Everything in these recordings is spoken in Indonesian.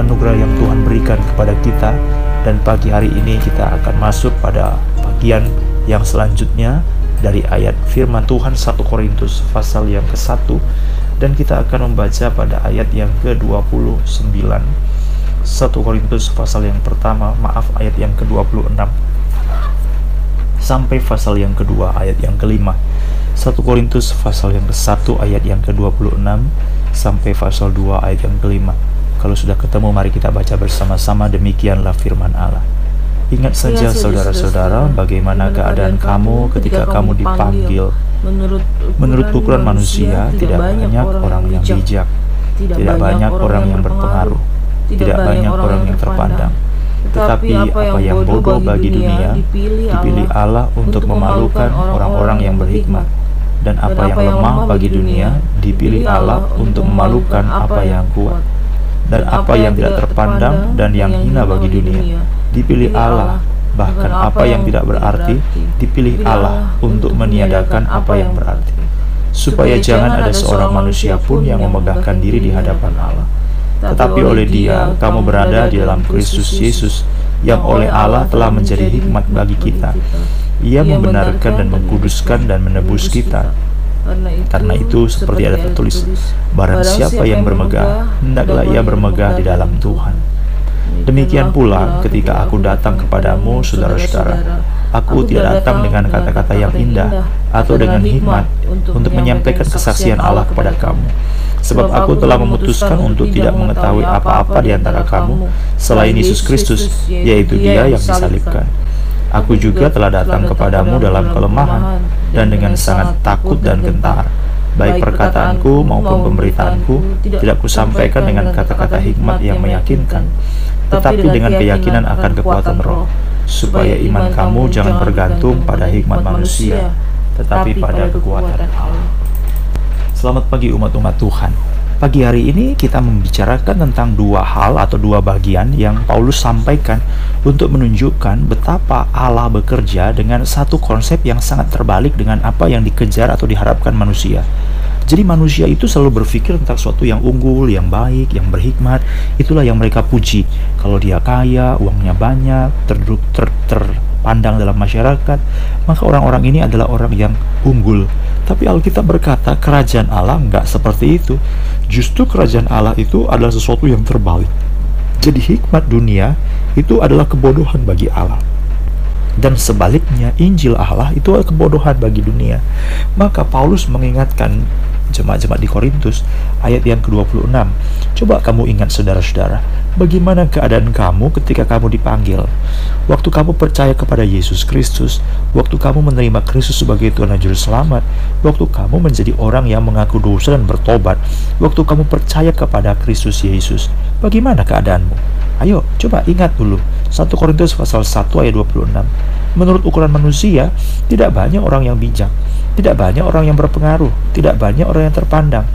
anugerah yang Tuhan berikan kepada kita. Dan pagi hari ini kita akan masuk pada bagian yang selanjutnya dari ayat firman Tuhan 1 Korintus pasal yang ke-1 dan kita akan membaca pada ayat yang ke-29 1 Korintus pasal yang pertama maaf ayat yang ke-26 sampai pasal yang kedua ayat yang kelima. 1 Korintus pasal yang ke-1 ayat yang ke-26 sampai pasal 2 ayat yang kelima kalau sudah ketemu, mari kita baca bersama-sama demikianlah firman Allah. Ingat saja saudara-saudara bagaimana keadaan kamu ketika kamu dipanggil. Menurut ukuran manusia, tidak banyak orang yang bijak, tidak banyak orang yang berpengaruh, tidak banyak orang yang terpandang. Tetapi apa yang bodoh bagi dunia dipilih Allah untuk memalukan orang-orang yang berhikmat. dan apa yang lemah bagi dunia dipilih Allah untuk memalukan apa yang kuat dan apa yang tidak terpandang dan yang hina bagi dunia dipilih Allah. Bahkan apa yang tidak berarti dipilih Allah untuk meniadakan apa yang berarti. supaya jangan ada seorang manusia pun yang memegahkan diri di hadapan Allah. Tetapi oleh dia kamu berada di dalam Kristus Yesus yang oleh Allah telah menjadi hikmat bagi kita. ia membenarkan dan mengkuduskan dan menebus kita karena itu, seperti ada tertulis, barang siapa yang bermegah, hendaklah ia bermegah di dalam Tuhan. Demikian pula ketika aku datang kepadamu, saudara-saudara, aku tidak datang dengan kata-kata yang indah atau dengan hikmat untuk menyampaikan kesaksian Allah kepada kamu. Sebab aku telah memutuskan untuk tidak mengetahui apa-apa di antara kamu selain Yesus Kristus, yaitu Dia yang disalibkan. Aku juga telah datang kepadamu dalam kelemahan dan dengan sangat takut dan gentar. Baik perkataanku maupun pemberitaanku tidak kusampaikan dengan kata-kata hikmat yang meyakinkan, tetapi dengan keyakinan akan kekuatan roh, supaya iman kamu jangan bergantung pada hikmat manusia, tetapi pada kekuatan Allah. Selamat pagi umat-umat Tuhan. Pagi hari ini kita membicarakan tentang dua hal atau dua bagian yang Paulus sampaikan untuk menunjukkan betapa Allah bekerja dengan satu konsep yang sangat terbalik dengan apa yang dikejar atau diharapkan manusia. Jadi manusia itu selalu berpikir tentang sesuatu yang unggul, yang baik, yang berhikmat. Itulah yang mereka puji. Kalau dia kaya, uangnya banyak, terduduk ter, terpandang dalam masyarakat, maka orang-orang ini adalah orang yang unggul. Tapi Alkitab berkata kerajaan Allah nggak seperti itu. Justru kerajaan Allah itu adalah sesuatu yang terbalik. Jadi hikmat dunia itu adalah kebodohan bagi Allah. Dan sebaliknya Injil Allah itu adalah kebodohan bagi dunia. Maka Paulus mengingatkan jemaat-jemaat di Korintus ayat yang ke-26. Coba kamu ingat saudara-saudara, bagaimana keadaan kamu ketika kamu dipanggil? Waktu kamu percaya kepada Yesus Kristus, waktu kamu menerima Kristus sebagai Tuhan dan Juru Selamat, waktu kamu menjadi orang yang mengaku dosa dan bertobat, waktu kamu percaya kepada Kristus Yesus, bagaimana keadaanmu? Ayo, coba ingat dulu. 1 Korintus pasal 1 ayat 26. Menurut ukuran manusia, tidak banyak orang yang bijak, tidak banyak orang yang berpengaruh, tidak banyak orang yang terpandang.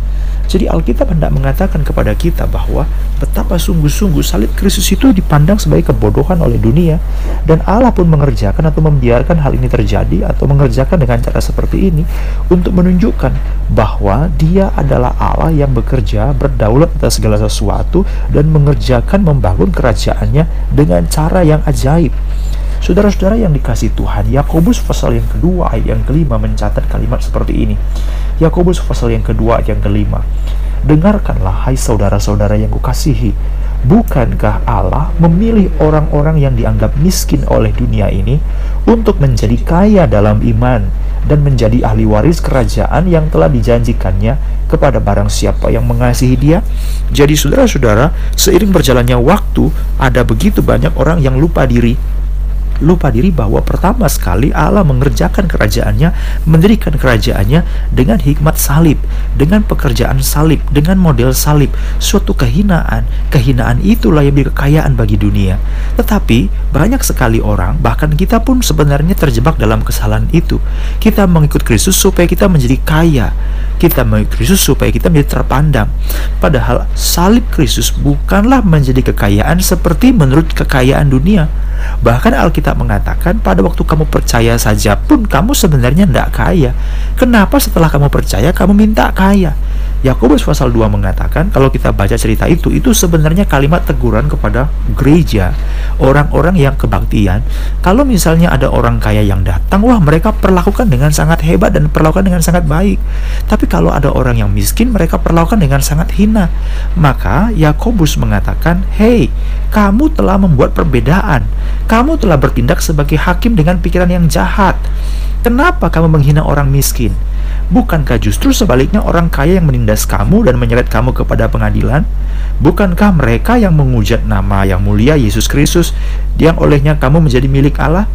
Jadi Alkitab hendak mengatakan kepada kita bahwa betapa sungguh-sungguh salib Kristus itu dipandang sebagai kebodohan oleh dunia dan Allah pun mengerjakan atau membiarkan hal ini terjadi atau mengerjakan dengan cara seperti ini untuk menunjukkan bahwa dia adalah Allah yang bekerja berdaulat atas segala sesuatu dan mengerjakan membangun kerajaannya dengan cara yang ajaib. Saudara-saudara yang dikasih Tuhan, Yakobus pasal yang kedua ayat yang kelima mencatat kalimat seperti ini. Yakobus pasal yang kedua ayat yang kelima. Dengarkanlah hai saudara-saudara yang kukasihi, bukankah Allah memilih orang-orang yang dianggap miskin oleh dunia ini untuk menjadi kaya dalam iman dan menjadi ahli waris kerajaan yang telah dijanjikannya kepada barang siapa yang mengasihi dia. Jadi saudara-saudara, seiring berjalannya waktu, ada begitu banyak orang yang lupa diri lupa diri bahwa pertama sekali Allah mengerjakan kerajaannya, mendirikan kerajaannya dengan hikmat salib, dengan pekerjaan salib, dengan model salib, suatu kehinaan. Kehinaan itulah yang menjadi kekayaan bagi dunia. Tetapi banyak sekali orang, bahkan kita pun sebenarnya terjebak dalam kesalahan itu. Kita mengikut Kristus supaya kita menjadi kaya. Kita mengikut Kristus supaya kita menjadi terpandang. Padahal salib Kristus bukanlah menjadi kekayaan seperti menurut kekayaan dunia. Bahkan Alkitab mengatakan pada waktu kamu percaya saja pun kamu sebenarnya tidak kaya. Kenapa setelah kamu percaya kamu minta kaya? Yakobus pasal 2 mengatakan kalau kita baca cerita itu itu sebenarnya kalimat teguran kepada gereja, orang-orang yang kebaktian. Kalau misalnya ada orang kaya yang datang, wah mereka perlakukan dengan sangat hebat dan perlakukan dengan sangat baik. Tapi kalau ada orang yang miskin, mereka perlakukan dengan sangat hina. Maka Yakobus mengatakan, "Hei, kamu telah membuat perbedaan. Kamu telah bertindak sebagai hakim dengan pikiran yang jahat. Kenapa kamu menghina orang miskin?" Bukankah justru sebaliknya orang kaya yang menindas kamu dan menyeret kamu kepada pengadilan? Bukankah mereka yang mengujat nama yang mulia Yesus Kristus yang olehnya kamu menjadi milik Allah?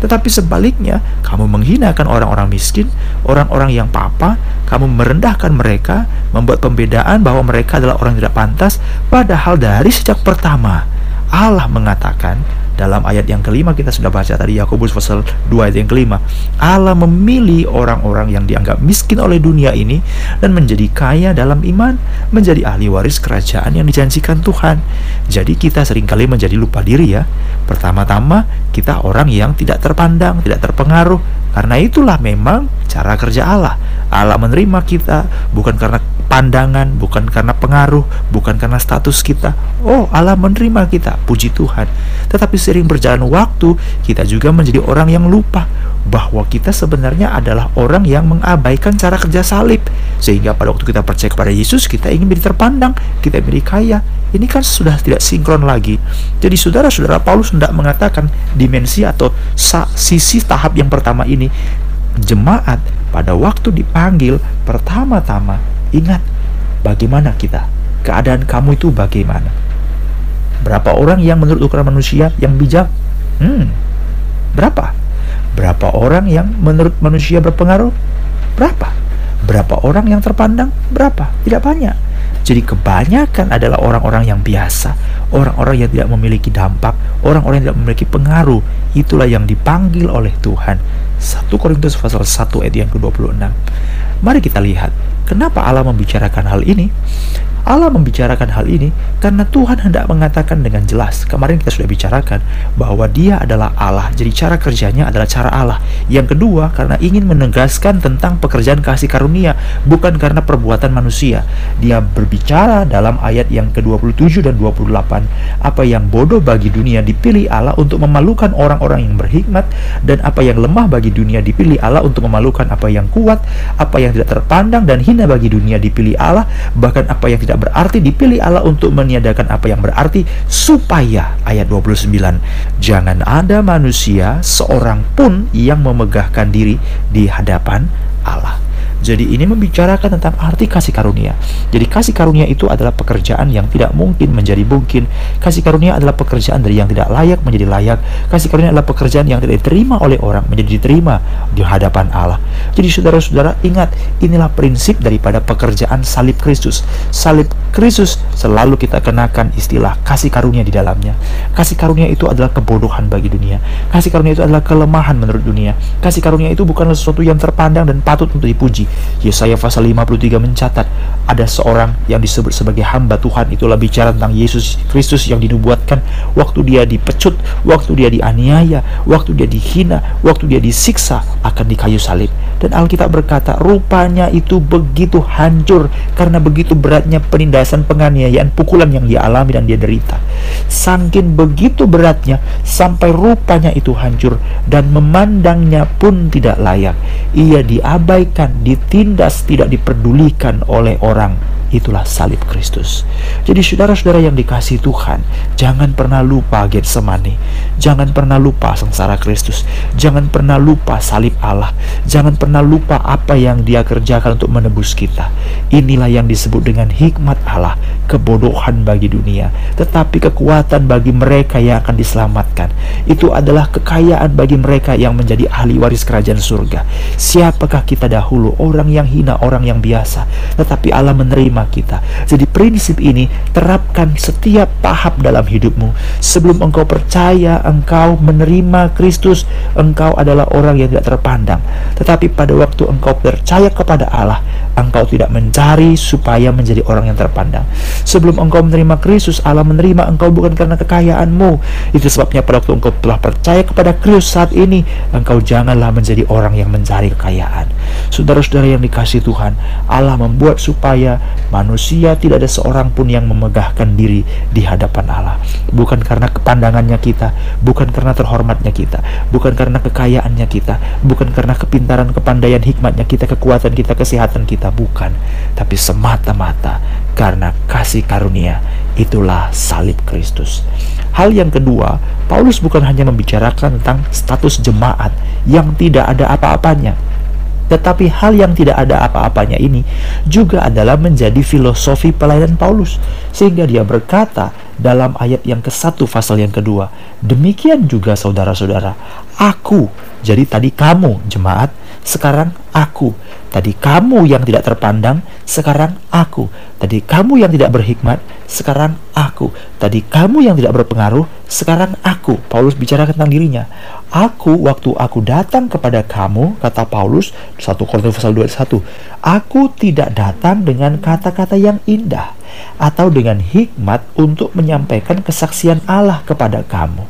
Tetapi sebaliknya, kamu menghinakan orang-orang miskin, orang-orang yang papa, kamu merendahkan mereka, membuat pembedaan bahwa mereka adalah orang yang tidak pantas, padahal dari sejak pertama Allah mengatakan dalam ayat yang kelima kita sudah baca tadi Yakobus pasal 2 ayat yang kelima. Allah memilih orang-orang yang dianggap miskin oleh dunia ini dan menjadi kaya dalam iman menjadi ahli waris kerajaan yang dijanjikan Tuhan. Jadi kita sering kali menjadi lupa diri ya. Pertama-tama kita orang yang tidak terpandang tidak terpengaruh. Karena itulah memang cara kerja Allah. Allah menerima kita bukan karena pandangan, bukan karena pengaruh, bukan karena status kita. Oh, Allah menerima kita, puji Tuhan. Tetapi sering berjalan waktu, kita juga menjadi orang yang lupa bahwa kita sebenarnya adalah orang yang mengabaikan cara kerja salib. Sehingga pada waktu kita percaya kepada Yesus, kita ingin menjadi terpandang, kita menjadi kaya. Ini kan sudah tidak sinkron lagi. Jadi saudara-saudara Paulus hendak mengatakan dimensi atau sisi tahap yang pertama ini jemaat pada waktu dipanggil pertama-tama ingat bagaimana kita keadaan kamu itu bagaimana. Berapa orang yang menurut ukuran manusia yang bijak? Hmm. Berapa? Berapa orang yang menurut manusia berpengaruh? Berapa? Berapa orang yang terpandang? Berapa? Tidak banyak. Jadi kebanyakan adalah orang-orang yang biasa, orang-orang yang tidak memiliki dampak, orang-orang yang tidak memiliki pengaruh. Itulah yang dipanggil oleh Tuhan. 1 Korintus pasal 1 ayat yang ke-26. Mari kita lihat, kenapa Allah membicarakan hal ini? Allah membicarakan hal ini karena Tuhan hendak mengatakan dengan jelas. Kemarin kita sudah bicarakan bahwa Dia adalah Allah, jadi cara kerjanya adalah cara Allah. Yang kedua, karena ingin menegaskan tentang pekerjaan kasih karunia, bukan karena perbuatan manusia. Dia berbicara dalam ayat yang ke-27 dan 28, apa yang bodoh bagi dunia dipilih Allah untuk memalukan orang-orang yang berhikmat dan apa yang lemah bagi dunia dipilih Allah untuk memalukan apa yang kuat, apa yang tidak terpandang dan hina bagi dunia dipilih Allah, bahkan apa yang tidak berarti dipilih Allah untuk meniadakan apa yang berarti supaya ayat 29 jangan ada manusia seorang pun yang memegahkan diri di hadapan Allah. Jadi ini membicarakan tentang arti kasih karunia. Jadi kasih karunia itu adalah pekerjaan yang tidak mungkin menjadi mungkin. Kasih karunia adalah pekerjaan dari yang tidak layak menjadi layak. Kasih karunia adalah pekerjaan yang tidak diterima oleh orang menjadi diterima di hadapan Allah. Jadi saudara-saudara ingat, inilah prinsip daripada pekerjaan salib Kristus. Salib Kristus selalu kita kenakan istilah kasih karunia di dalamnya. Kasih karunia itu adalah kebodohan bagi dunia. Kasih karunia itu adalah kelemahan menurut dunia. Kasih karunia itu bukanlah sesuatu yang terpandang dan patut untuk dipuji. Yesaya pasal 53 mencatat ada seorang yang disebut sebagai hamba Tuhan itulah bicara tentang Yesus Kristus yang dinubuatkan waktu dia dipecut, waktu dia dianiaya, waktu dia dihina, waktu dia disiksa akan di kayu salib. Dan Alkitab berkata, rupanya itu begitu hancur karena begitu beratnya penindasan penganiayaan pukulan yang dia alami dan dia derita. Sangkin begitu beratnya sampai rupanya itu hancur dan memandangnya pun tidak layak. Ia diabaikan, ditindas, tidak diperdulikan oleh orang itulah salib Kristus. Jadi saudara-saudara yang dikasih Tuhan, jangan pernah lupa Getsemani. Jangan pernah lupa sengsara Kristus. Jangan pernah lupa salib Allah. Jangan pernah lupa apa yang dia kerjakan untuk menebus kita. Inilah yang disebut dengan hikmat Allah, kebodohan bagi dunia, tetapi kekuatan bagi mereka yang akan diselamatkan. Itu adalah kekayaan bagi mereka yang menjadi ahli waris kerajaan surga. Siapakah kita dahulu? Orang yang hina, orang yang biasa. Tetapi Allah menerima kita. Jadi prinsip ini terapkan setiap tahap dalam hidupmu. Sebelum engkau percaya, engkau menerima Kristus, engkau adalah orang yang tidak terpandang. Tetapi pada waktu engkau percaya kepada Allah, engkau tidak mencari supaya menjadi orang yang terpandang. Sebelum engkau menerima Kristus, Allah menerima engkau bukan karena kekayaanmu. Itu sebabnya pada waktu engkau telah percaya kepada Kristus saat ini, engkau janganlah menjadi orang yang mencari kekayaan. Saudara-saudara yang dikasih Tuhan, Allah membuat supaya manusia tidak ada seorang pun yang memegahkan diri di hadapan Allah. Bukan karena kepandangannya kita, bukan karena terhormatnya kita, bukan karena kekayaannya kita, bukan karena kepintaran, kepandaian, hikmatnya kita, kekuatan kita, kesehatan kita, bukan. Tapi semata-mata karena kasih karunia itulah salib Kristus. Hal yang kedua, Paulus bukan hanya membicarakan tentang status jemaat yang tidak ada apa-apanya, tetapi hal yang tidak ada apa-apanya ini juga adalah menjadi filosofi pelayanan Paulus. Sehingga dia berkata dalam ayat yang ke-1 pasal yang kedua, Demikian juga saudara-saudara, aku, jadi tadi kamu jemaat, sekarang aku. Tadi kamu yang tidak terpandang, sekarang aku. Tadi kamu yang tidak berhikmat, sekarang aku. Tadi kamu yang tidak berpengaruh, sekarang aku. Paulus bicara tentang dirinya. Aku waktu aku datang kepada kamu, kata Paulus 1 Korintus pasal 21, aku tidak datang dengan kata-kata yang indah atau dengan hikmat untuk menyampaikan kesaksian Allah kepada kamu.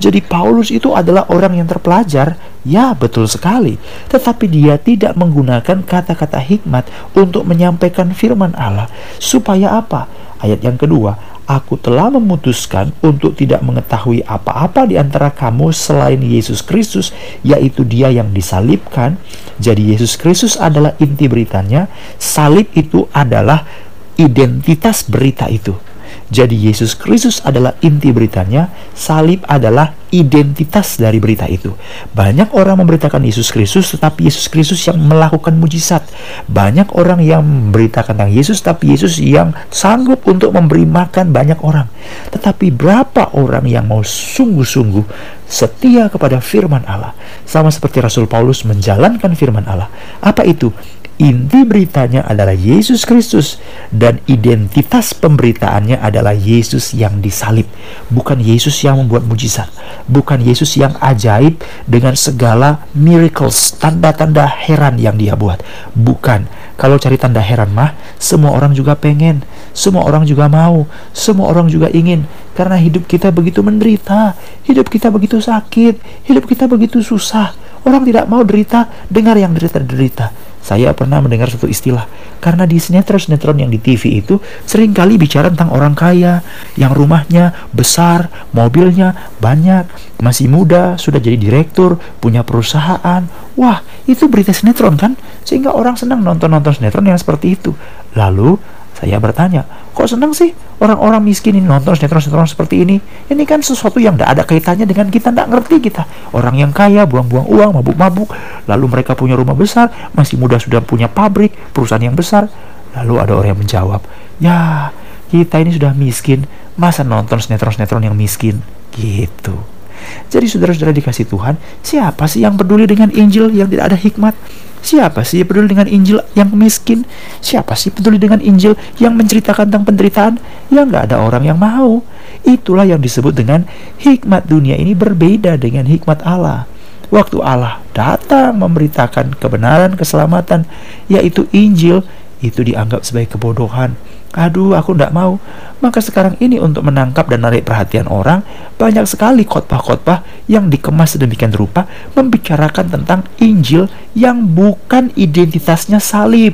Jadi Paulus itu adalah orang yang terpelajar, ya betul sekali, tetapi dia tidak menggunakan kata-kata hikmat untuk menyampaikan firman Allah. Supaya apa? Ayat yang kedua, aku telah memutuskan untuk tidak mengetahui apa-apa di antara kamu selain Yesus Kristus, yaitu Dia yang disalibkan. Jadi Yesus Kristus adalah inti beritanya, salib itu adalah identitas berita itu. Jadi Yesus Kristus adalah inti beritanya, salib adalah identitas dari berita itu. Banyak orang memberitakan Yesus Kristus, tetapi Yesus Kristus yang melakukan mujizat. Banyak orang yang memberitakan tentang Yesus, tapi Yesus yang sanggup untuk memberi makan banyak orang. Tetapi berapa orang yang mau sungguh-sungguh setia kepada firman Allah, sama seperti Rasul Paulus menjalankan firman Allah. Apa itu? Inti beritanya adalah Yesus Kristus dan identitas pemberitaannya adalah Yesus yang disalib, bukan Yesus yang membuat mujizat, bukan Yesus yang ajaib dengan segala miracles, tanda-tanda heran yang dia buat. Bukan. Kalau cari tanda heran mah, semua orang juga pengen, semua orang juga mau, semua orang juga ingin karena hidup kita begitu menderita, hidup kita begitu sakit, hidup kita begitu susah. Orang tidak mau derita, dengar yang derita-derita saya pernah mendengar satu istilah karena di sinetron-sinetron yang di TV itu sering kali bicara tentang orang kaya yang rumahnya besar, mobilnya banyak, masih muda, sudah jadi direktur, punya perusahaan. Wah, itu berita sinetron kan? Sehingga orang senang nonton-nonton sinetron yang seperti itu. Lalu saya bertanya, kok senang sih orang-orang miskin ini nonton sinetron-sinetron seperti ini? Ini kan sesuatu yang tidak ada kaitannya dengan kita, tidak ngerti kita. Orang yang kaya, buang-buang uang, mabuk-mabuk, lalu mereka punya rumah besar, masih muda sudah punya pabrik, perusahaan yang besar. Lalu ada orang yang menjawab, ya kita ini sudah miskin, masa nonton sinetron-sinetron yang miskin? Gitu. Jadi saudara-saudara dikasih Tuhan, siapa sih yang peduli dengan Injil yang tidak ada hikmat? Siapa sih yang peduli dengan Injil yang miskin? Siapa sih peduli dengan Injil yang menceritakan tentang penderitaan? Ya nggak ada orang yang mau. Itulah yang disebut dengan hikmat dunia ini berbeda dengan hikmat Allah. Waktu Allah datang memberitakan kebenaran keselamatan, yaitu Injil, itu dianggap sebagai kebodohan. Aduh, aku tidak mau. Maka sekarang ini untuk menangkap dan menarik perhatian orang, banyak sekali khotbah-khotbah yang dikemas sedemikian rupa membicarakan tentang Injil yang bukan identitasnya salib.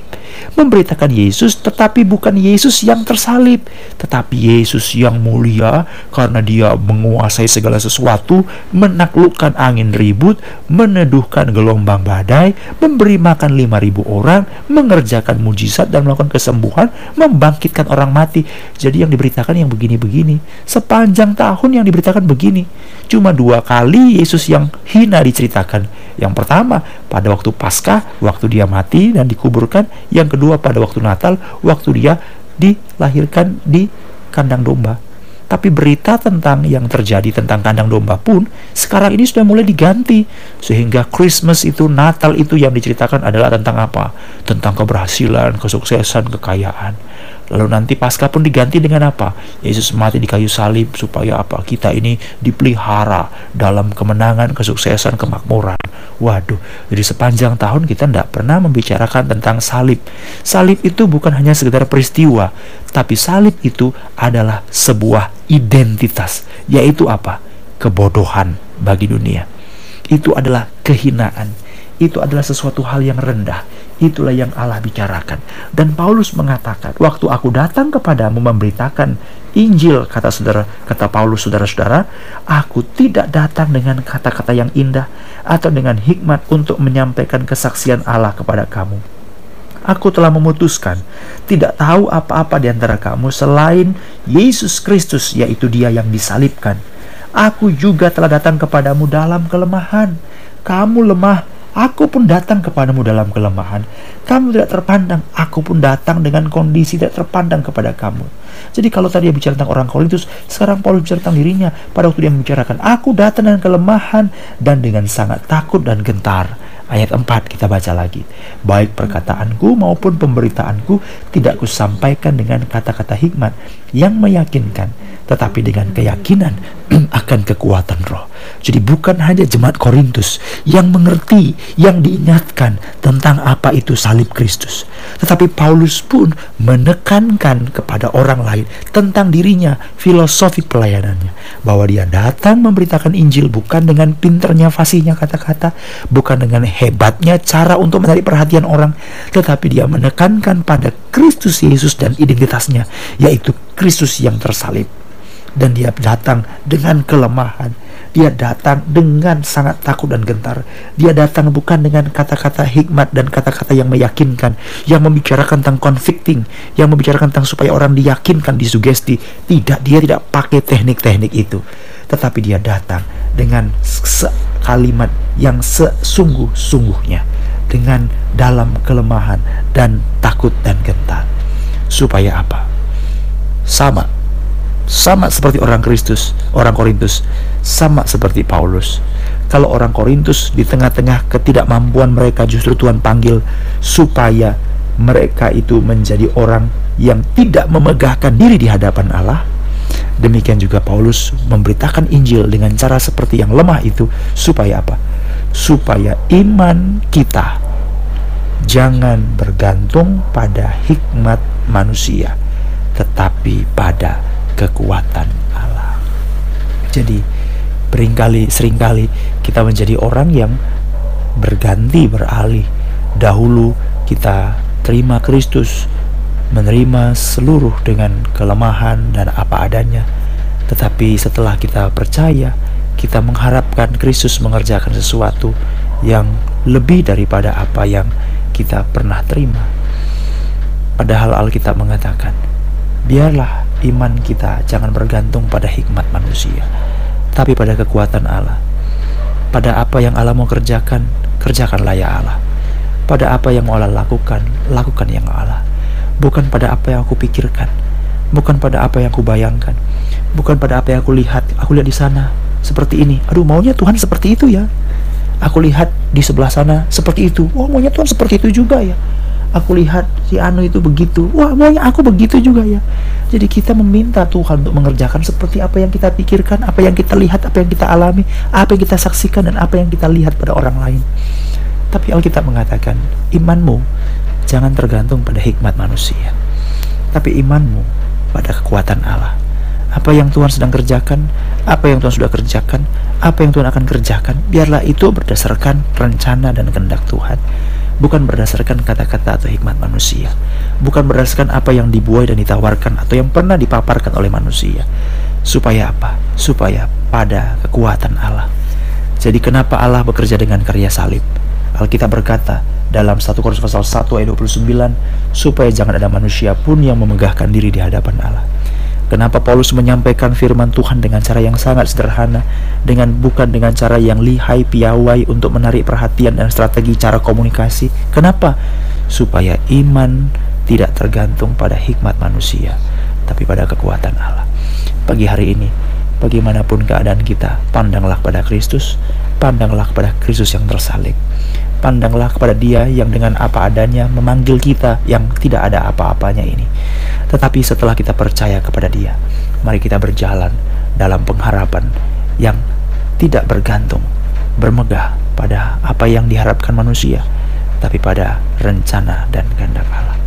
Memberitakan Yesus tetapi bukan Yesus yang tersalib, tetapi Yesus yang mulia karena dia menguasai segala sesuatu, menaklukkan angin ribut, meneduhkan gelombang badai, memberi makan 5000 orang, mengerjakan mujizat dan melakukan kesembuhan, membangkitkan orang mati. Jadi yang diberitakan yang begini-begini. Sepanjang tahun yang diberitakan begini. Cuma dua kali Yesus yang hina diceritakan. Yang pertama pada waktu Paskah, waktu dia mati dan dikuburkan. Yang kedua pada waktu Natal, waktu dia dilahirkan di kandang domba. Tapi berita tentang yang terjadi tentang kandang domba pun sekarang ini sudah mulai diganti. Sehingga Christmas itu, Natal itu yang diceritakan adalah tentang apa? Tentang keberhasilan, kesuksesan, kekayaan. Lalu nanti pasca pun diganti dengan apa? Yesus mati di kayu salib supaya apa? Kita ini dipelihara dalam kemenangan, kesuksesan, kemakmuran. Waduh, jadi sepanjang tahun kita tidak pernah membicarakan tentang salib. Salib itu bukan hanya sekedar peristiwa, tapi salib itu adalah sebuah identitas, yaitu apa? Kebodohan bagi dunia. Itu adalah kehinaan. Itu adalah sesuatu hal yang rendah Itulah yang Allah bicarakan. Dan Paulus mengatakan, waktu aku datang kepadamu memberitakan Injil, kata saudara, kata Paulus saudara-saudara, aku tidak datang dengan kata-kata yang indah atau dengan hikmat untuk menyampaikan kesaksian Allah kepada kamu. Aku telah memutuskan tidak tahu apa-apa di antara kamu selain Yesus Kristus, yaitu Dia yang disalibkan. Aku juga telah datang kepadamu dalam kelemahan. Kamu lemah, Aku pun datang kepadamu dalam kelemahan. Kamu tidak terpandang. Aku pun datang dengan kondisi tidak terpandang kepada kamu. Jadi kalau tadi dia bicara tentang orang Korintus, sekarang Paulus bicara tentang dirinya. Pada waktu dia membicarakan, aku datang dengan kelemahan dan dengan sangat takut dan gentar. Ayat 4 kita baca lagi. Baik perkataanku maupun pemberitaanku tidak kusampaikan dengan kata-kata hikmat yang meyakinkan, tetapi dengan keyakinan akan kekuatan roh. Jadi bukan hanya jemaat Korintus yang mengerti, yang diingatkan tentang apa itu salib Kristus. Tetapi Paulus pun menekankan kepada orang lain tentang dirinya, filosofi pelayanannya. Bahwa dia datang memberitakan Injil bukan dengan pinternya fasihnya kata-kata, bukan dengan hebatnya cara untuk menarik perhatian orang, tetapi dia menekankan pada Kristus Yesus dan identitasnya, yaitu Kristus yang tersalib dan dia datang dengan kelemahan. Dia datang dengan sangat takut dan gentar. Dia datang bukan dengan kata-kata hikmat dan kata-kata yang meyakinkan, yang membicarakan tentang convicting, yang membicarakan tentang supaya orang diyakinkan, disugesti. Tidak, dia tidak pakai teknik-teknik itu. Tetapi dia datang dengan kalimat yang sesungguh-sungguhnya dengan dalam kelemahan dan takut dan gentar. Supaya apa? Sama sama seperti orang Kristus, orang Korintus, sama seperti Paulus. Kalau orang Korintus di tengah-tengah ketidakmampuan mereka justru Tuhan panggil supaya mereka itu menjadi orang yang tidak memegahkan diri di hadapan Allah. Demikian juga Paulus memberitakan Injil dengan cara seperti yang lemah itu supaya apa? Supaya iman kita jangan bergantung pada hikmat manusia, tetapi pada kekuatan Allah. Jadi beringkali sering kali kita menjadi orang yang berganti beralih. Dahulu kita terima Kristus, menerima seluruh dengan kelemahan dan apa adanya. Tetapi setelah kita percaya, kita mengharapkan Kristus mengerjakan sesuatu yang lebih daripada apa yang kita pernah terima. Padahal Alkitab mengatakan, biarlah iman kita jangan bergantung pada hikmat manusia, tapi pada kekuatan Allah. Pada apa yang Allah mau kerjakan, kerjakanlah ya Allah. Pada apa yang Allah lakukan, lakukan yang Allah. Bukan pada apa yang aku pikirkan, bukan pada apa yang aku bayangkan, bukan pada apa yang aku lihat. Aku lihat di sana seperti ini. Aduh, maunya Tuhan seperti itu ya. Aku lihat di sebelah sana seperti itu. Oh, maunya Tuhan seperti itu juga ya aku lihat si Anu itu begitu. Wah maunya aku begitu juga ya. Jadi kita meminta Tuhan untuk mengerjakan seperti apa yang kita pikirkan apa yang kita lihat apa yang kita alami apa yang kita saksikan dan apa yang kita lihat pada orang lain. Tapi Alkitab mengatakan imanmu jangan tergantung pada hikmat manusia tapi imanmu pada kekuatan Allah. Apa yang Tuhan sedang kerjakan, apa yang Tuhan sudah kerjakan, apa yang Tuhan akan kerjakan, biarlah itu berdasarkan rencana dan kehendak Tuhan bukan berdasarkan kata-kata atau hikmat manusia, bukan berdasarkan apa yang dibuai dan ditawarkan atau yang pernah dipaparkan oleh manusia. Supaya apa? Supaya pada kekuatan Allah. Jadi kenapa Allah bekerja dengan karya salib? Alkitab berkata dalam 1 Korintus pasal 1 ayat 29 supaya jangan ada manusia pun yang memegahkan diri di hadapan Allah. Kenapa Paulus menyampaikan firman Tuhan dengan cara yang sangat sederhana, dengan bukan dengan cara yang lihai piawai untuk menarik perhatian dan strategi cara komunikasi? Kenapa? Supaya iman tidak tergantung pada hikmat manusia, tapi pada kekuatan Allah. Pagi hari ini, bagaimanapun keadaan kita, pandanglah pada Kristus, pandanglah kepada Kristus yang tersalib. Pandanglah kepada Dia yang dengan apa adanya memanggil kita yang tidak ada apa-apanya ini. Tetapi setelah kita percaya kepada Dia, mari kita berjalan dalam pengharapan yang tidak bergantung, bermegah pada apa yang diharapkan manusia, tapi pada rencana dan kehendak Allah.